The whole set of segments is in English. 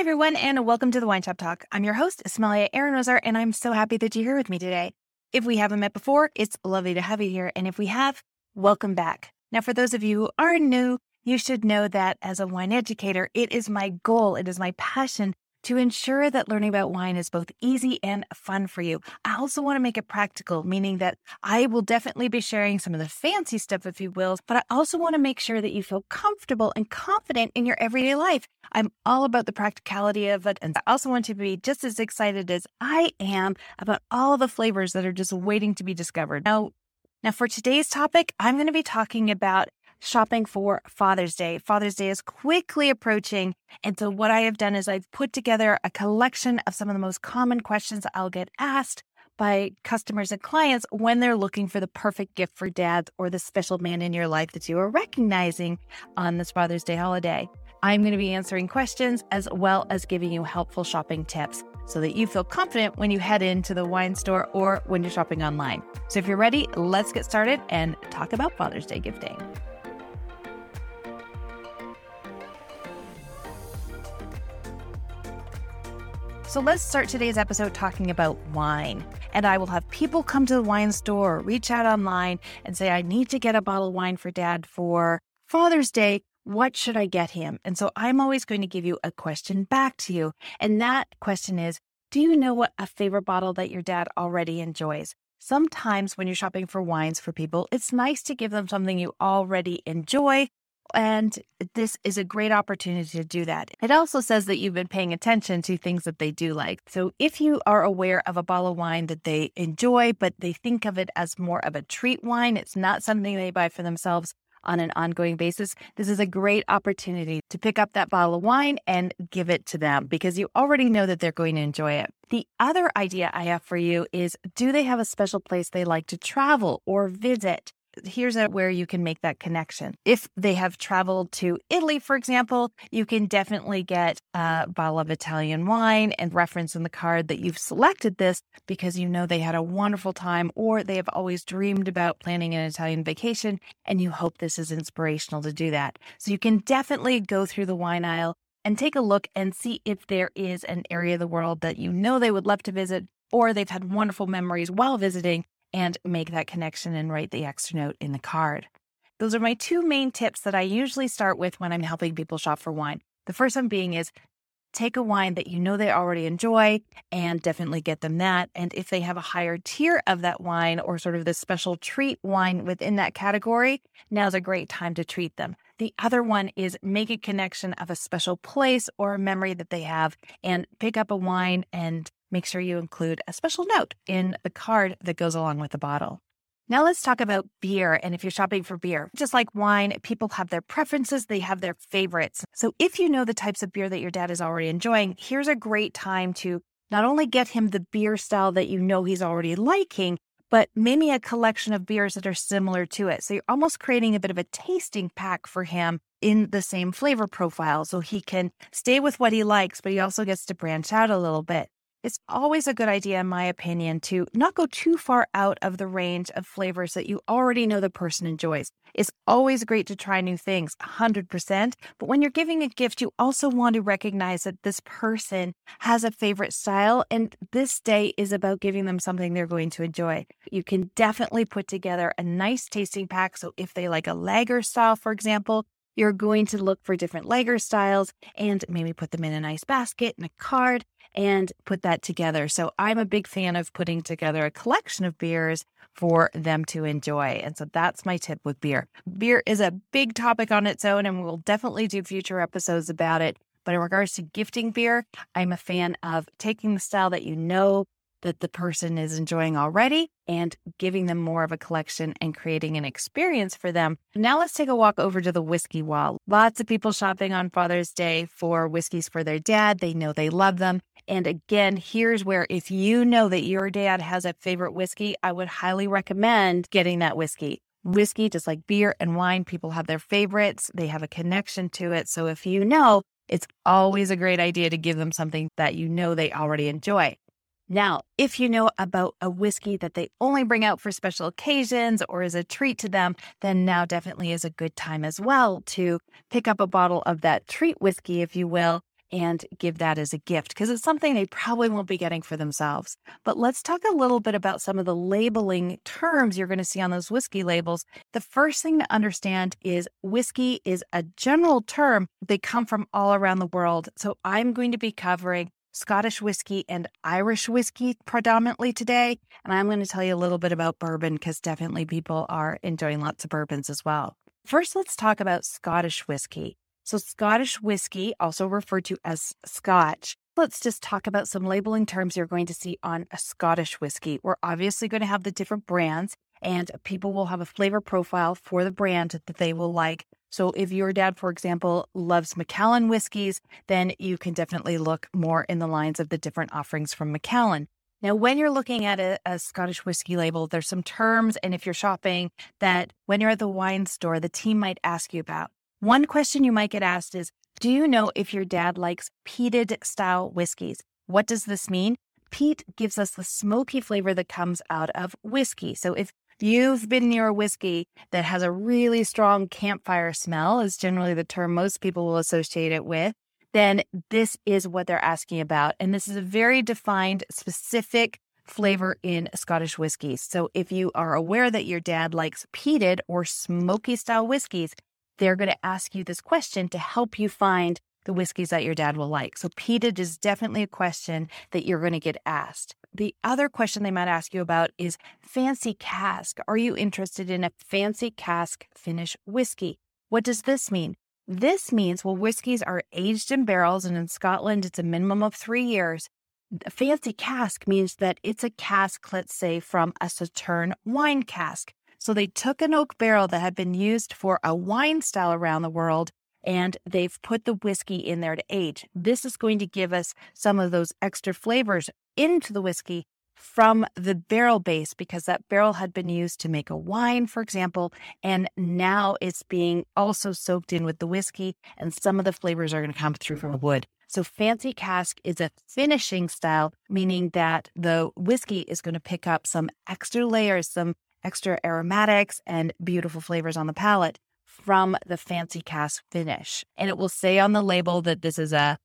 Hi, everyone, and welcome to the Wine Shop Talk. I'm your host, Sommelier Aronozer, and I'm so happy that you're here with me today. If we haven't met before, it's lovely to have you here. And if we have, welcome back. Now, for those of you who are new, you should know that as a wine educator, it is my goal, it is my passion to ensure that learning about wine is both easy and fun for you. I also want to make it practical, meaning that I will definitely be sharing some of the fancy stuff, if you will, but I also want to make sure that you feel comfortable and confident in your everyday life. I'm all about the practicality of it. And I also want to be just as excited as I am about all the flavors that are just waiting to be discovered. Now, now, for today's topic, I'm going to be talking about shopping for Father's Day. Father's Day is quickly approaching. And so, what I have done is I've put together a collection of some of the most common questions I'll get asked by customers and clients when they're looking for the perfect gift for dad or the special man in your life that you are recognizing on this Father's Day holiday. I'm going to be answering questions as well as giving you helpful shopping tips so that you feel confident when you head into the wine store or when you're shopping online. So, if you're ready, let's get started and talk about Father's Day gifting. So let's start today's episode talking about wine. And I will have people come to the wine store, reach out online, and say, I need to get a bottle of wine for dad for Father's Day. What should I get him? And so I'm always going to give you a question back to you. And that question is Do you know what a favorite bottle that your dad already enjoys? Sometimes when you're shopping for wines for people, it's nice to give them something you already enjoy and this is a great opportunity to do that. It also says that you've been paying attention to things that they do like. So if you are aware of a bottle of wine that they enjoy, but they think of it as more of a treat wine, it's not something they buy for themselves on an ongoing basis, this is a great opportunity to pick up that bottle of wine and give it to them because you already know that they're going to enjoy it. The other idea I have for you is do they have a special place they like to travel or visit? Here's a, where you can make that connection. If they have traveled to Italy, for example, you can definitely get a bottle of Italian wine and reference in the card that you've selected this because you know they had a wonderful time or they have always dreamed about planning an Italian vacation and you hope this is inspirational to do that. So you can definitely go through the wine aisle and take a look and see if there is an area of the world that you know they would love to visit or they've had wonderful memories while visiting and make that connection and write the extra note in the card. Those are my two main tips that I usually start with when I'm helping people shop for wine. The first one being is take a wine that you know they already enjoy and definitely get them that. And if they have a higher tier of that wine or sort of the special treat wine within that category, now's a great time to treat them. The other one is make a connection of a special place or a memory that they have and pick up a wine and make sure you include a special note in the card that goes along with the bottle. Now let's talk about beer. And if you're shopping for beer, just like wine, people have their preferences, they have their favorites. So if you know the types of beer that your dad is already enjoying, here's a great time to not only get him the beer style that you know he's already liking, but maybe a collection of beers that are similar to it. So you're almost creating a bit of a tasting pack for him in the same flavor profile so he can stay with what he likes, but he also gets to branch out a little bit it's always a good idea, in my opinion, to not go too far out of the range of flavors that you already know the person enjoys. It's always great to try new things, 100%. But when you're giving a gift, you also want to recognize that this person has a favorite style, and this day is about giving them something they're going to enjoy. You can definitely put together a nice tasting pack. So if they like a lager style, for example, you're going to look for different lager styles and maybe put them in a nice basket and a card and put that together. So I'm a big fan of putting together a collection of beers for them to enjoy. And so that's my tip with beer. Beer is a big topic on its own, and we'll definitely do future episodes about it. But in regards to gifting beer, I'm a fan of taking the style that you know that the person is enjoying already and giving them more of a collection and creating an experience for them. Now let's take a walk over to the whiskey wall. Lots of people shopping on Father's Day for whiskeys for their dad. They know they love them. And again, here's where if you know that your dad has a favorite whiskey, I would highly recommend getting that whiskey. Whiskey, just like beer and wine, people have their favorites, they have a connection to it. So if you know, it's always a great idea to give them something that you know they already enjoy. Now, if you know about a whiskey that they only bring out for special occasions or is a treat to them, then now definitely is a good time as well to pick up a bottle of that treat whiskey, if you will, and give that as a gift because it's something they probably won't be getting for themselves. But let's talk a little bit about some of the labeling terms you're going to see on those whiskey labels. The first thing to understand is whiskey is a general term. They come from all around the world. So I'm going to be covering Scottish whiskey and Irish whiskey predominantly today. And I'm going to tell you a little bit about bourbon because definitely people are enjoying lots of bourbons as well. First, let's talk about Scottish whiskey. So, Scottish whiskey, also referred to as Scotch. Let's just talk about some labeling terms you're going to see on a Scottish whiskey. We're obviously going to have the different brands, and people will have a flavor profile for the brand that they will like. So, if your dad, for example, loves Macallan whiskeys, then you can definitely look more in the lines of the different offerings from Macallan. Now, when you're looking at a, a, Scottish whiskey label, there's some terms, and if you're shopping, that when you're at the wine store, the team might ask you about. One question you might get asked is Do you know if your dad likes peated style whiskeys? What does this mean? Peat gives us the smoky flavor that comes out of whiskey. So if you've been near a whiskey that has a really strong campfire smell, is generally the term most people will associate it with, then this is what they're asking about. And this is a very defined, specific flavor in Scottish whiskeys. So if you are aware that your dad likes peated or smoky style whiskeys, they're going to ask you this question to help you find the whiskeys that your dad will like. So, peated is definitely a question that you're going to get asked. The other question they might ask you about is fancy cask. Are you interested in a fancy cask finish whiskey? What does this mean? This means, well, whiskeys are aged in barrels, and in Scotland, it's a minimum of three years. A fancy cask means that it's a cask, let's say, from a Sauterne wine cask. So they took an oak barrel that had been used for a wine style around the world and they've put the whiskey in there to age. This is going to give us some of those extra flavors into the whiskey from the barrel base because that barrel had been used to make a wine, for example, and now it's being also soaked in with the whiskey, and some of the flavors are going to come through from the wood. So, fancy cask is a finishing style, meaning that the whiskey is going to pick up some extra layers, some extra aromatics and beautiful flavors on the palate from the fancy cask finish. And it will say on the label that this is a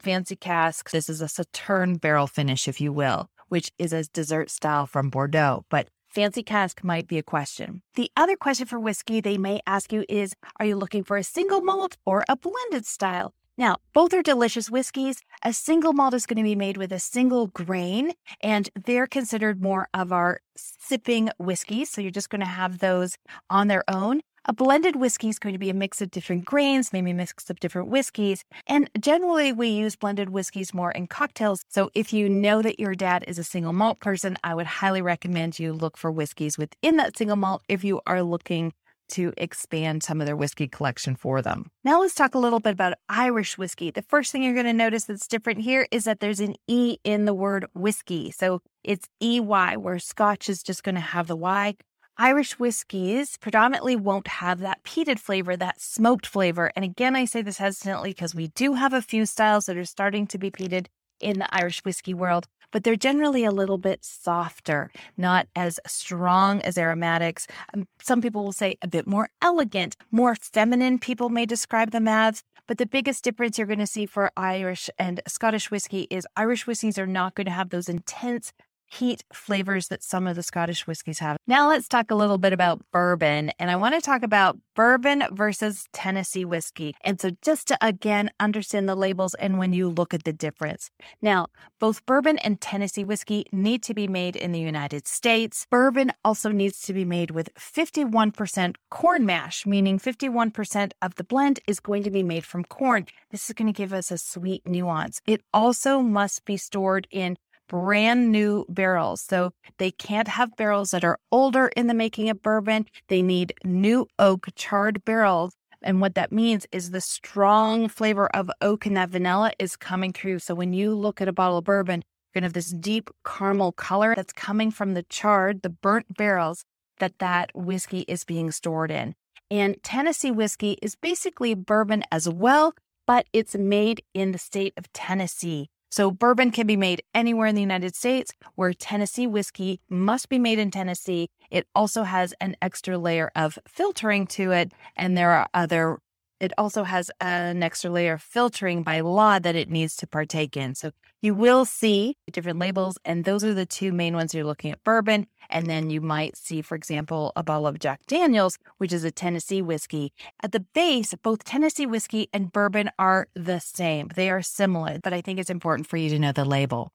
fancy cask, this is a Sauterne barrel finish, if you will, which is a dessert style from Bordeaux. But fancy cask might be a question. The other question for whiskey they may ask you is Are you looking for a single malt or a blended style? Now, both are delicious whiskeys. A single malt is going to be made with a single grain, and they're considered more of our sipping whiskeys. So you're just going to have those on their own. A blended whiskey is going to be a mix of different grains, maybe a mix of different whiskeys. And generally, we use blended whiskeys more in cocktails. So if you know that your dad is a single malt person, I would highly recommend you look for whiskeys within that single malt if you are looking to expand some of their whiskey collection for them. Now let's talk a little bit about Irish whiskey. The first thing you're going to notice that's different here is that there's an E in the word whiskey. So it's EY, where Scotch is just going to have the Y. Irish whiskeys predominantly won't have that peated flavor, that smoked flavor. And again, I say this hesitantly because we do have a few styles that are starting to be peated in the Irish whiskey world but they're generally a little bit softer, not as strong as aromatics. Um, some people will say a bit more elegant, more feminine, people may describe them as. But the biggest difference you're going to see for Irish and Scottish whiskey is Irish whiskeys are not going to have those intense peat flavors that some of the Scottish whiskeys have. Now let's talk a little bit about bourbon. And I want to talk about bourbon versus Tennessee whiskey. And so just to again understand the labels and when you look at the difference. Now, both bourbon and Tennessee whiskey need to be made in the United States. Bourbon also needs to be made with 51% corn mash, meaning 51% of the blend is going to be made from corn. This is going to give us a sweet nuance. It also must be stored in brand new barrels. So they can't have barrels that are older in the making of bourbon. They need new oak charred barrels. And what that means is the strong flavor of oak and that vanilla is coming through. So when you look at a bottle of bourbon, you're going to have this deep caramel color that's coming from the charred, the burnt barrels that that whiskey is being stored in. And Tennessee whiskey is basically bourbon as well, but it's made in the state of Tennessee. So, bourbon can be made anywhere in the United States, where Tennessee whiskey must be made in Tennessee. It also has an extra layer of filtering to it, and there are other it also has an extra layer of filtering by law that it needs to partake in. So you will see different labels, and those are the two main ones you're looking at bourbon. And then you might see, for example, a bottle of Jack Daniels, which is a Tennessee whiskey. At the base, both Tennessee whiskey and bourbon are the same. They are similar, but I think it's important for you to know the label.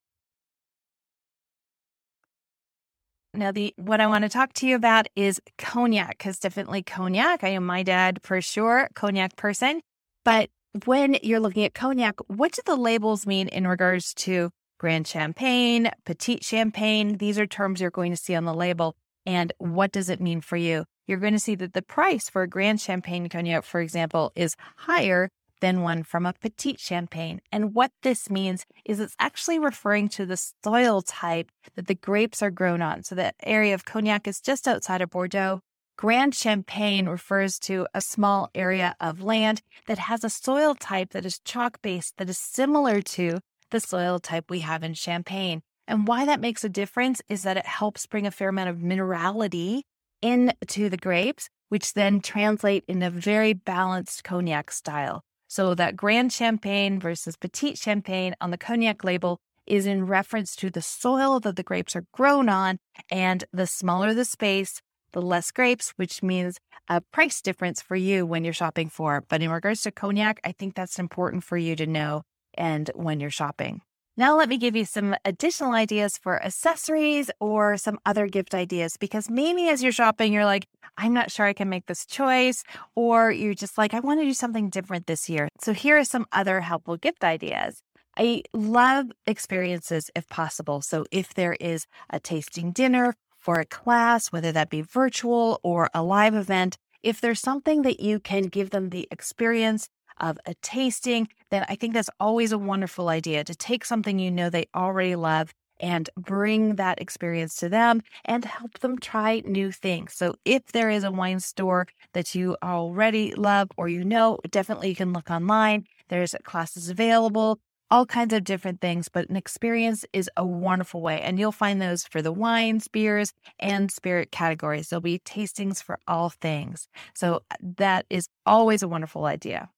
Now, the what I want to talk to you about is cognac, because definitely cognac. I am my dad for sure, cognac person. But when you're looking at cognac, what do the labels mean in regards to grand champagne, Petite champagne? These are terms you're going to see on the label. And what does it mean for you? You're going to see that the price for a grand champagne cognac, for example, is higher than one from a petite champagne. And what this means is it's actually referring to the soil type that the grapes are grown on. So the area of Cognac is just outside of Bordeaux. Grand Champagne refers to a small area of land that has a soil type that is chalk based that is similar to the soil type we have in Champagne. And why that makes a difference is that it helps bring a fair amount of minerality into the grapes, which then translate in a very balanced cognac style. So that grand champagne versus petite champagne on the cognac label is in reference to the soil that the grapes are grown on. And the smaller the space, the less grapes, which means a price difference for you when you're shopping for. But in regards to cognac, I think that's important for you to know and when you're shopping. Now, let me give you some additional ideas for accessories or some other gift ideas because maybe as you're shopping, you're like, I'm not sure I can make this choice, or you're just like, I want to do something different this year. So, here are some other helpful gift ideas. I love experiences if possible. So, if there is a tasting dinner for a class, whether that be virtual or a live event, if there's something that you can give them the experience of a tasting, then I think that's always a wonderful idea to take something you know they already love and bring that experience to them and help them try new things. So, if there is a wine store that you already love or you know, definitely you can look online. There's classes available, all kinds of different things, but an experience is a wonderful way. And you'll find those for the wines, beers, and spirit categories. There'll be tastings for all things. So, uh, that is always a wonderful idea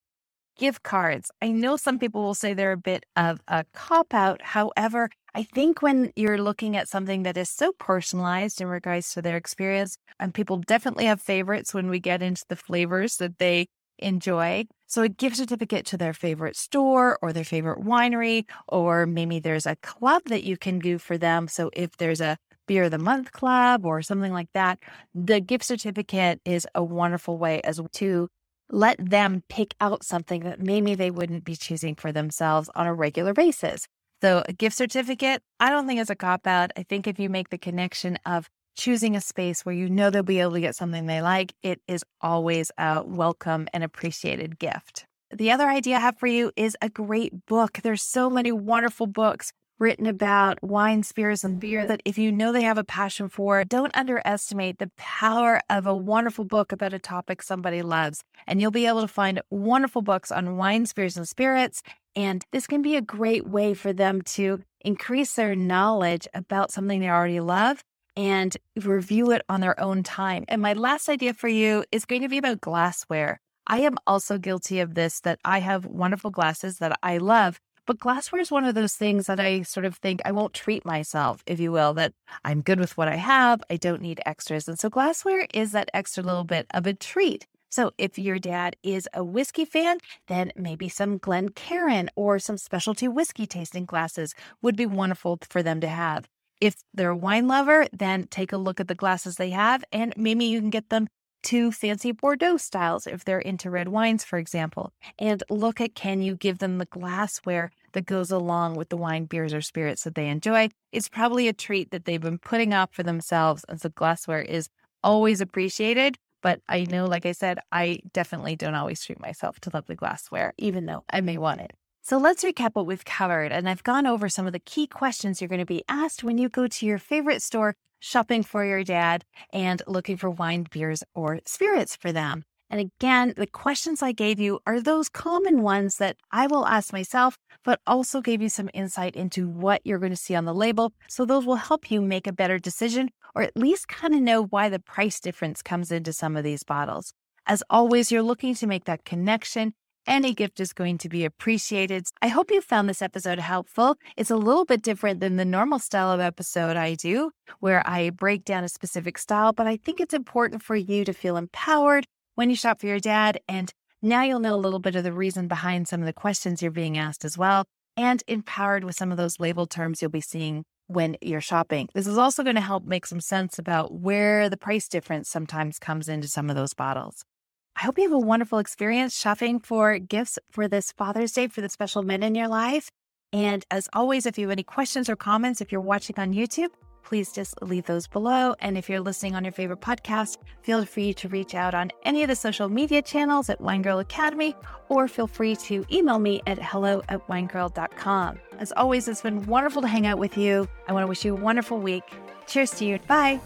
gift cards. I know some people will say they're a bit of a cop out. However, I think when you're looking at something that is so personalized in regards to their experience, and people definitely have favorites when we get into the flavors that they enjoy. So, a gift certificate to their favorite store or their favorite winery, or maybe there's a club that you can do for them. So, if there's a beer of the month club or something like that, the gift certificate is a wonderful way as to let them pick out something that maybe they wouldn't be choosing for themselves on a regular basis. So, a gift certificate, I don't think is a cop out. I think if you make the connection of choosing a space where you know they'll be able to get something they like, it is always a welcome and appreciated gift. The other idea I have for you is a great book. There's so many wonderful books written about wine, spirits, and beer that if you know they have a passion for, don't underestimate the power of a wonderful book about a topic somebody loves. And you'll be able to find wonderful books on wine, spirits, and spirits. And this can be a great way for them to increase their knowledge about something they already love and review it on their own time. And my last idea for you is going to be about glassware. I am also guilty of this that I have wonderful glasses that I love, but glassware is one of those things that I sort of think I won't treat myself, if you will, that I'm good with what I have. I don't need extras. And so glassware is that extra little bit of a treat. So if your dad is a whiskey fan, then maybe some Glencairn or some specialty whiskey tasting glasses would be wonderful for them to have. If they're a wine lover, then take a look at the glasses they have and maybe you can get them to fancy Bordeaux styles if they're into red wines, for example. And look at can you give them the glassware that goes along with the wine, beers, or spirits that they enjoy? It's probably a treat that they've been putting off for themselves. And so glassware is always appreciated. But I know, like I said, I definitely don't always treat myself to lovely glassware, even though I may want it. So let's recap what we've covered. And I've gone over some of the key questions you're going to be asked when you go to your favorite store shopping for your dad and looking for wine, beers, or spirits for them. And again, the questions I gave you are those common ones that I will ask myself, but also gave you some insight into what you're going to see on the label. So those will help you make a better decision or at least kind of know why the price difference comes into some of these bottles. As always, you're looking to make that connection. Any gift is going to be appreciated. I hope you found this episode helpful. It's a little bit different than the normal style of episode I do, where I break down a specific style, but I think it's important for you to feel empowered when you shop for your dad. And now you'll know a little bit of the reason behind some of the questions you're being asked as well, and empowered with some of those label terms you'll be seeing when you're shopping. This is also going to help make some sense about where the price difference sometimes comes into some of those bottles. I hope you have a wonderful experience shopping for gifts for this Father's Day for the special men in your life. And as always, if you have any questions or comments, if you're watching on YouTube, please just leave those below. And if you're listening on your favorite podcast, feel free to reach out on any of the social media channels at Wine Girl Academy, or feel free to email me at hello at winegirl.com. As always, it's been wonderful to hang out with you. I want to wish you a wonderful week. Cheers to you. Bye.